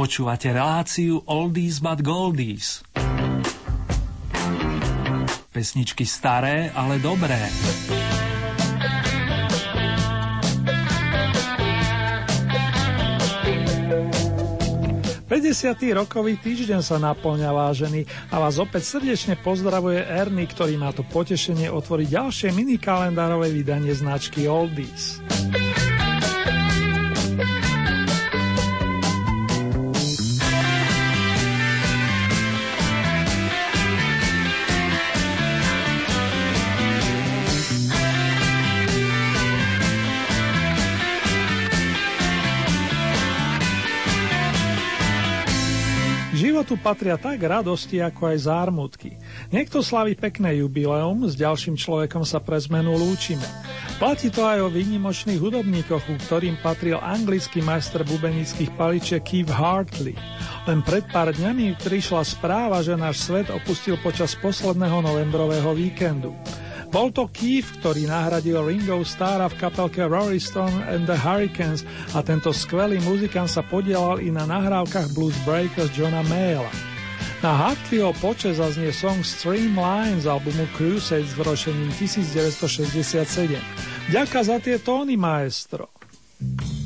Počúvate reláciu Oldies but Goldies. Pesničky staré, ale dobré. 50. rokový týždeň sa naplňa vážený a vás opäť srdečne pozdravuje Ernie, ktorý má to potešenie otvoriť ďalšie mini kalendárové vydanie značky Oldies. Životu patria tak radosti, ako aj zármutky. Niekto slaví pekné jubileum, s ďalším človekom sa pre zmenu lúčime. Platí to aj o výnimočných hudobníkoch, u ktorým patril anglický majster bubenických paličiek Keith Hartley. Len pred pár dňami prišla správa, že náš svet opustil počas posledného novembrového víkendu. Bol to Keith, ktorý nahradil Ringo Starra v kapelke Rory Stone and the Hurricanes a tento skvelý muzikant sa podielal i na nahrávkach Blues Breakers Johna Mayla. Na Hartleyho poče zaznie song Streamline z albumu Crusade s vročením 1967. Ďaká za tie tóny, maestro. she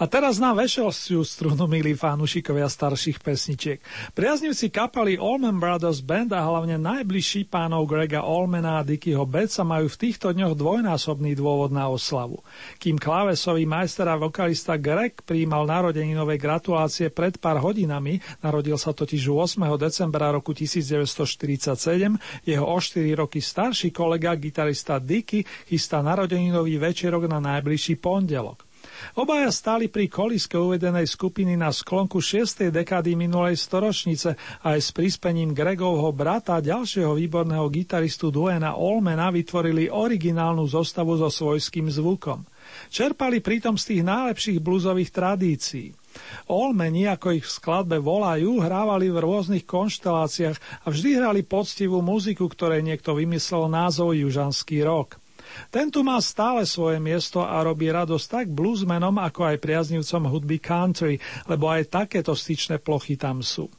A teraz na vešelstiu strunu milí fanúšikovia starších pesničiek. Priaznivci kapely Allman Brothers Band a hlavne najbližší pánov Grega Allmana a Dickyho Betsa majú v týchto dňoch dvojnásobný dôvod na oslavu. Kým klávesový majster a vokalista Greg príjmal narodeninové gratulácie pred pár hodinami, narodil sa totiž 8. decembra roku 1947, jeho o 4 roky starší kolega, gitarista Dicky, chystá narodeninový večerok na najbližší pondelok. Obaja stáli pri koliske uvedenej skupiny na sklonku 6. dekády minulej storočnice a aj s prispením Gregovho brata ďalšieho výborného gitaristu Duena Olmena vytvorili originálnu zostavu so svojským zvukom. Čerpali pritom z tých najlepších blúzových tradícií. Olmeni, ako ich v skladbe volajú, hrávali v rôznych konšteláciách a vždy hrali poctivú muziku, ktorej niekto vymyslel názov Južanský rok. Ten tu má stále svoje miesto a robí radosť tak bluesmenom, ako aj priaznivcom hudby country, lebo aj takéto styčné plochy tam sú.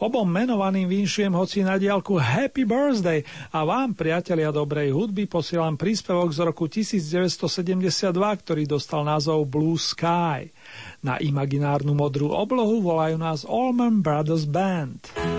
Obom menovaným vinšujem hoci na diálku Happy Birthday a vám, priatelia dobrej hudby, posielam príspevok z roku 1972, ktorý dostal názov Blue Sky. Na imaginárnu modrú oblohu volajú nás Allman Brothers Band.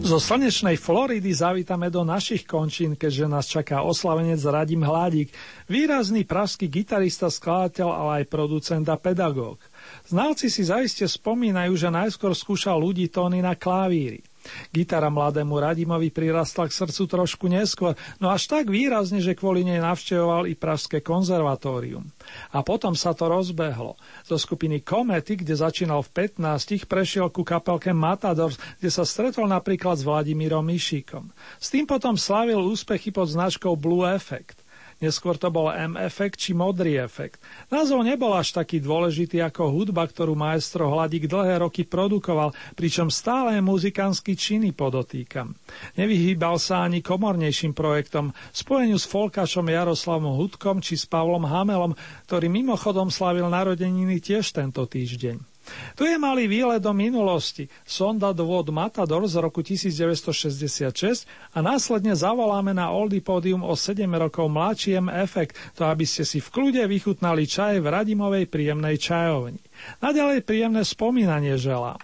Zo slnečnej Floridy zavítame do našich končín, keďže nás čaká oslavenec Radim Hládik, výrazný pražský gitarista, skladateľ, ale aj producent a pedagóg. Znalci si zaiste spomínajú, že najskôr skúšal ľudí tóny na klavíri. Gitara mladému Radimovi prirastla k srdcu trošku neskôr, no až tak výrazne, že kvôli nej navštevoval i Pražské konzervatórium. A potom sa to rozbehlo. Zo skupiny Komety, kde začínal v 15, prešiel ku kapelke Matadors, kde sa stretol napríklad s Vladimírom Mišíkom. S tým potom slavil úspechy pod značkou Blue Effect. Neskôr to bol M-efekt či modrý efekt. Názov nebol až taký dôležitý ako hudba, ktorú maestro Hladík dlhé roky produkoval, pričom stále muzikánsky činy podotýkam. Nevyhýbal sa ani komornejším projektom, spojeniu s folkačom Jaroslavom Hudkom či s Pavlom Hamelom, ktorý mimochodom slavil narodeniny tiež tento týždeň. Tu je malý výlet do minulosti, sonda do vod Matador z roku 1966 a následne zavoláme na Oldy Podium o 7 rokov mladšiem efekt, to aby ste si v kľude vychutnali čaj v Radimovej príjemnej čajovni. Naďalej príjemné spomínanie želám.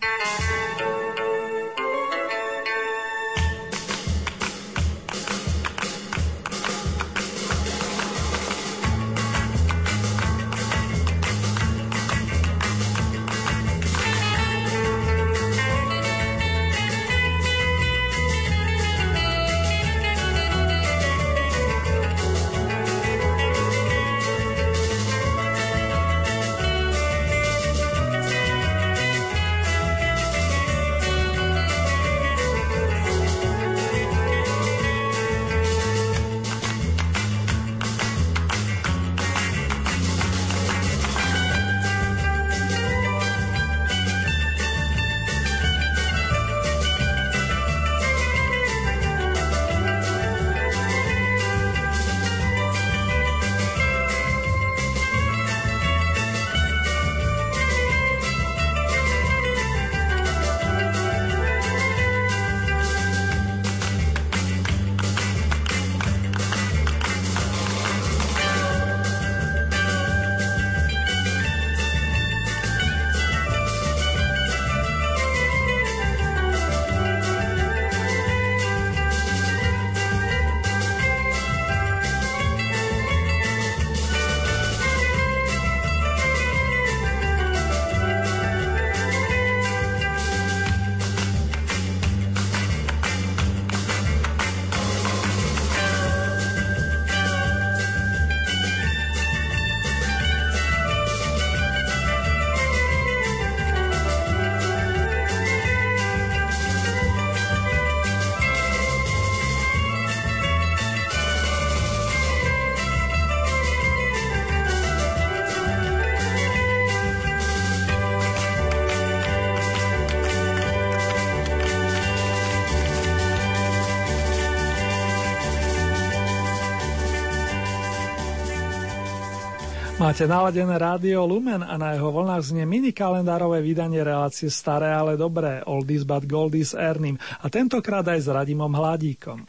Máte naladené rádio Lumen a na jeho vlnách znie mini kalendárové vydanie relácie Staré, ale dobré, Oldies but Goldies Ernim a tentokrát aj s Radimom Hladíkom.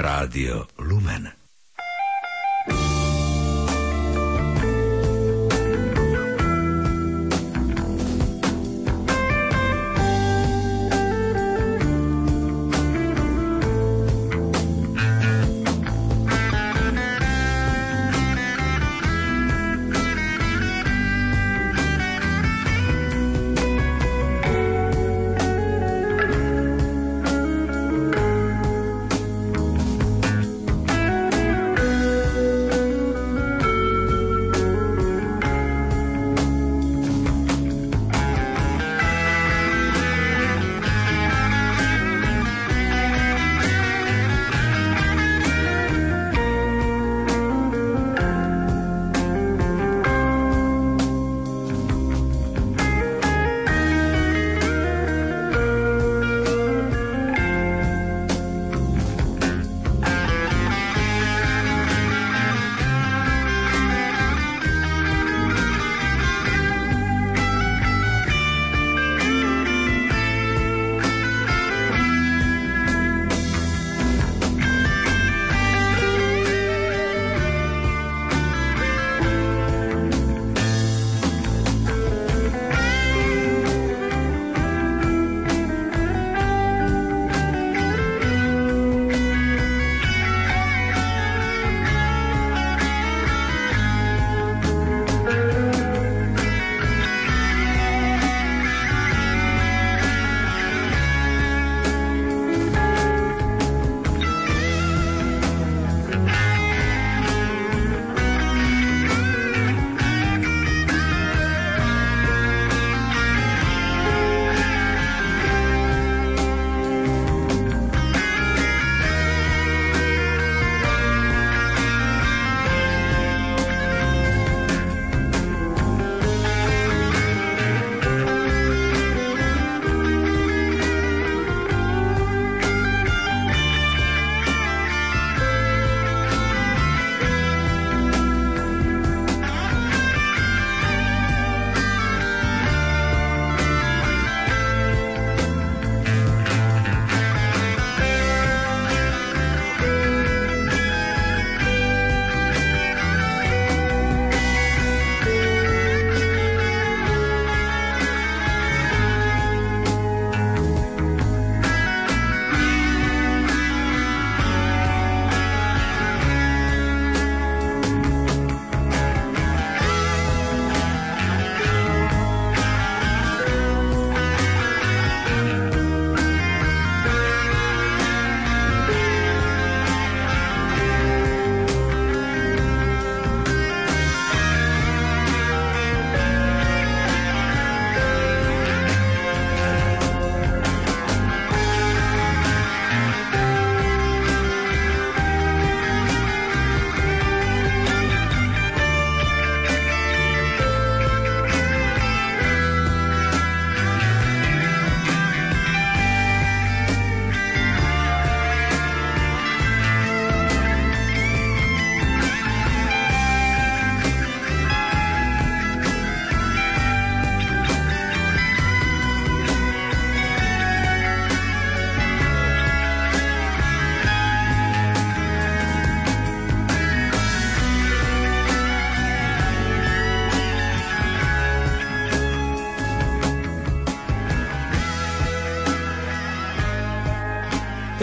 Rádio Lumen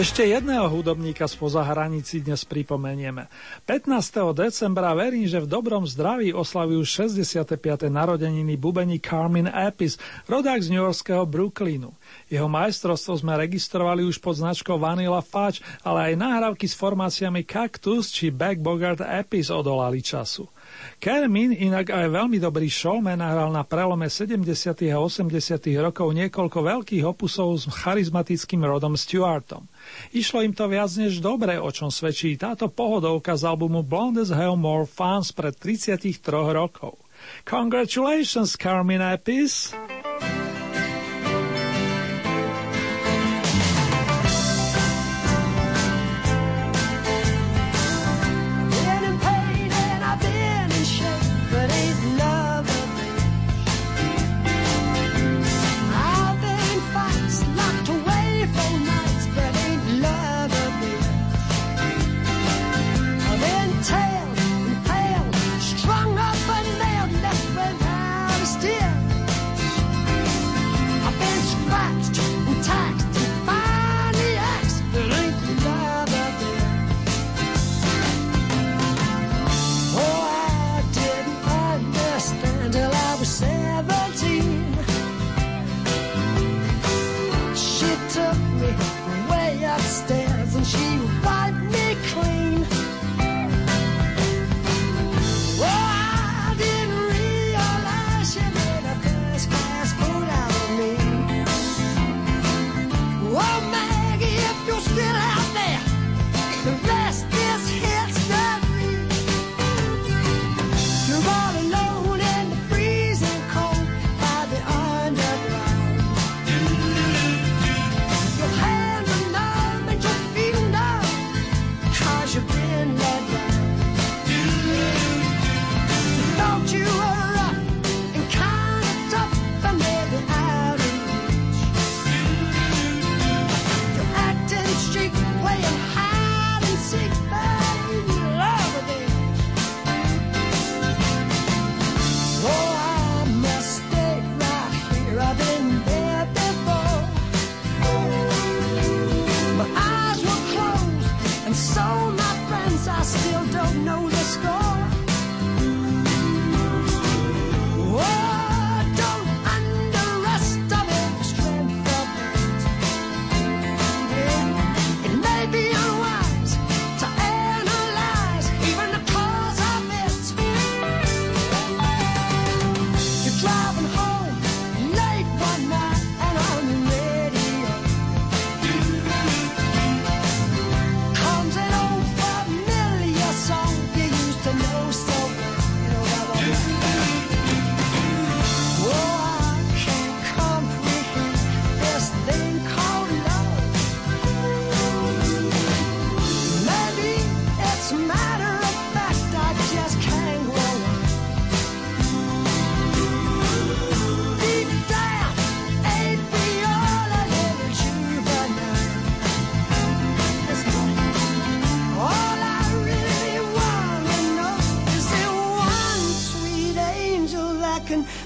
Ešte jedného hudobníka spoza hranici dnes pripomenieme. 15. decembra verím, že v dobrom zdraví oslavujú 65. narodeniny bubení Carmen Apis, rodák z newyorského Brooklynu. Jeho majstrovstvo sme registrovali už pod značkou Vanilla Fudge, ale aj nahrávky s formáciami Cactus či Back Bogart Apis odolali času. Kermin, inak aj veľmi dobrý showman, nahral na prelome 70. a 80. rokov niekoľko veľkých opusov s charizmatickým rodom Stewartom. Išlo im to viac než dobre, o čom svedčí táto pohodovka z albumu Blonde as Hell More Fans pred 33 rokov. Congratulations, Carmine Apis!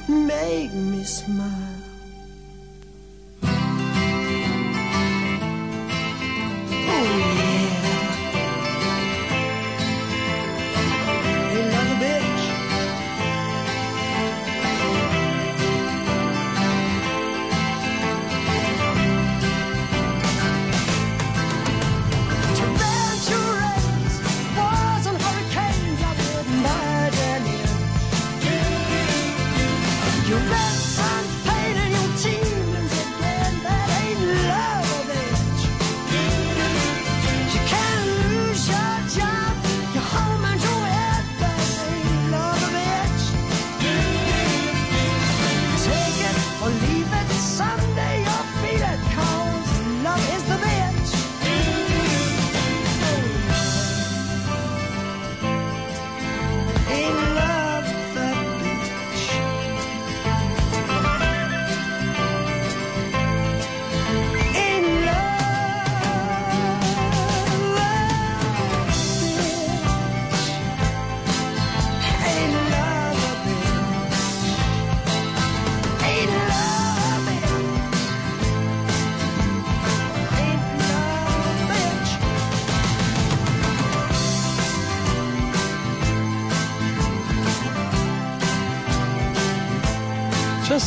Make me smile.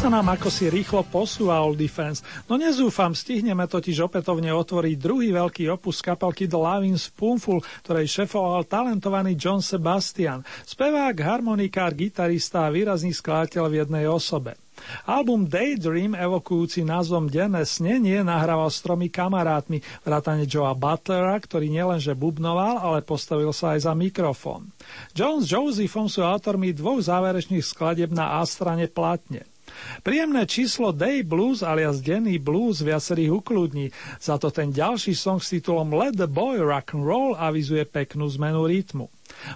Sa nám ako si rýchlo posúva All Defense, no nezúfam, stihneme totiž opätovne otvoriť druhý veľký opus kapelky The Loving Spoonful, ktorej šefoval talentovaný John Sebastian, spevák, harmonikár, gitarista a výrazný skladateľ v jednej osobe. Album Daydream, evokujúci názvom Denné snenie, nahrával s tromi kamarátmi, vrátane Joea Butlera, ktorý nielenže bubnoval, ale postavil sa aj za mikrofón. Jones s Josephom sú autormi dvoch záverečných skladeb na A strane platne. Príjemné číslo Day Blues alias Denny Blues viacerých ukludní, za to ten ďalší song s titulom Let the Boy Rock and Roll avizuje peknú zmenu rytmu.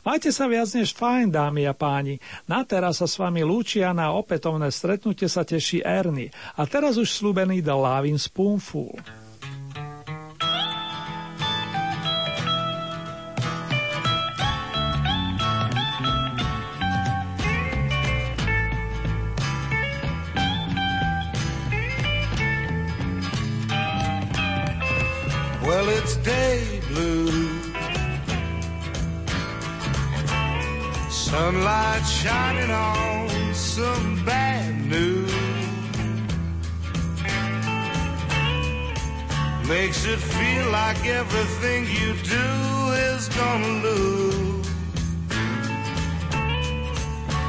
Majte sa viac než fajn, dámy a páni. Na teraz sa s vami lúčia na opätovné stretnutie sa teší Ernie. A teraz už slúbený The Lavin Spoonful. Sunlight shining on some bad news. Makes it feel like everything you do is gonna lose.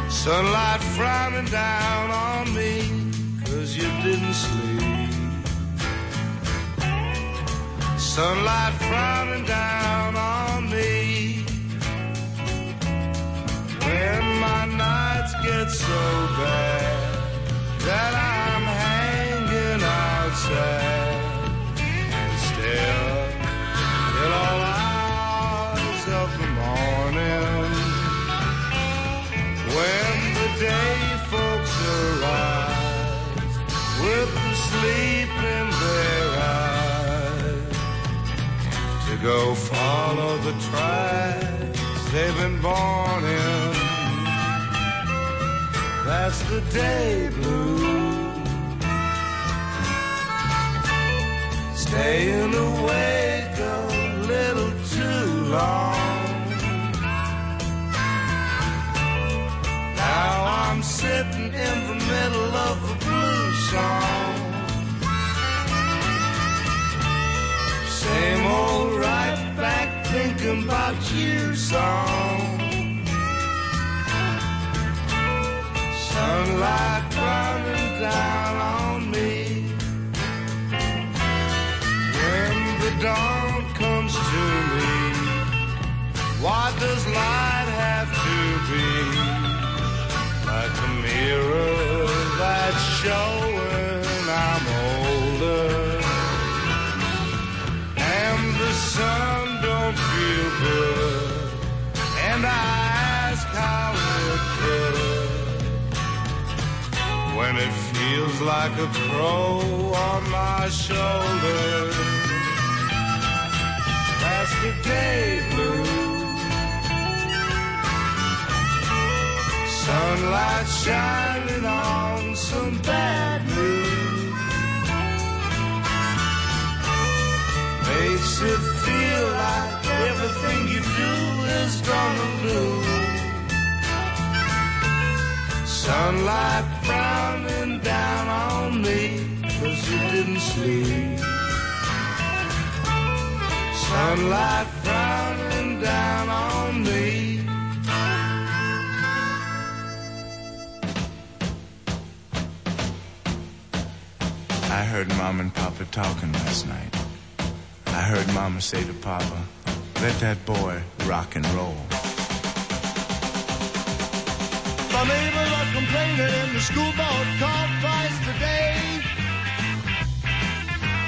Sunlight frowning down on me, cause you didn't sleep. sunlight frowning down on nights get so bad that I'm hanging outside and still till all hours of the morning. When the day folks arise with the sleep in their eyes, to go follow the tracks they've been born in. That's the day blues. Staying awake a little too long. Now I'm sitting in the middle of a blues song. Same old right back thinking about you song. Sunlight down on me. When the dawn comes to me, why does light have to be like a mirror that's showing it feels like a crow on my shoulder. The day blue. Sunlight shining on some bad news. makes it feel like everything you do is gonna lose. Sunlight frowning down on me, cause you didn't sleep. Sunlight frowning down on me. I heard Mom and Papa talking last night. I heard Mama say to Papa, let that boy rock and roll. My neighbors are complaining in the school board called twice today.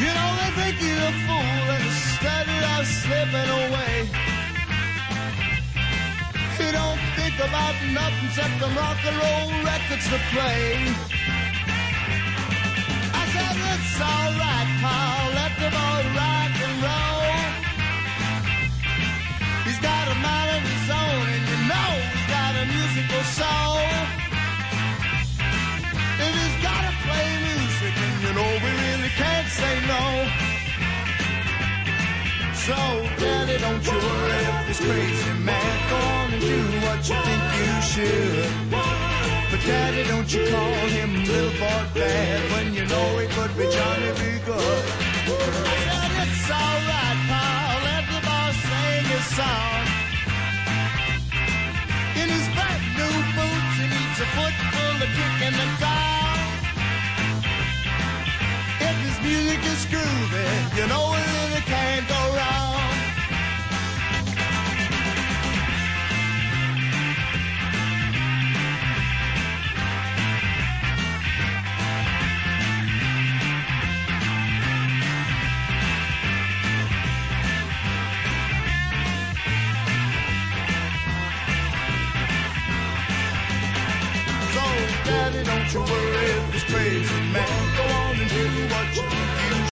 You know they think you're a fool instead of slipping away. You don't think about nothing except the rock and roll records to play. I said it's alright, pal, let the boy rock and roll. He's got a mind of his own, and you know he's got a musical soul. Say no. So, Daddy, don't you worry if this crazy man go on and do what you think you should. But Daddy, don't you call him little boy bad when you know he could be Johnny B. Good. I said, it's alright, pal, let the boss sing his song. In his brand new boots, he needs a foot full of kick in the car. Music is groovy, you know it really can't go wrong. Daddy, don't you worry this crazy man go on and do what you you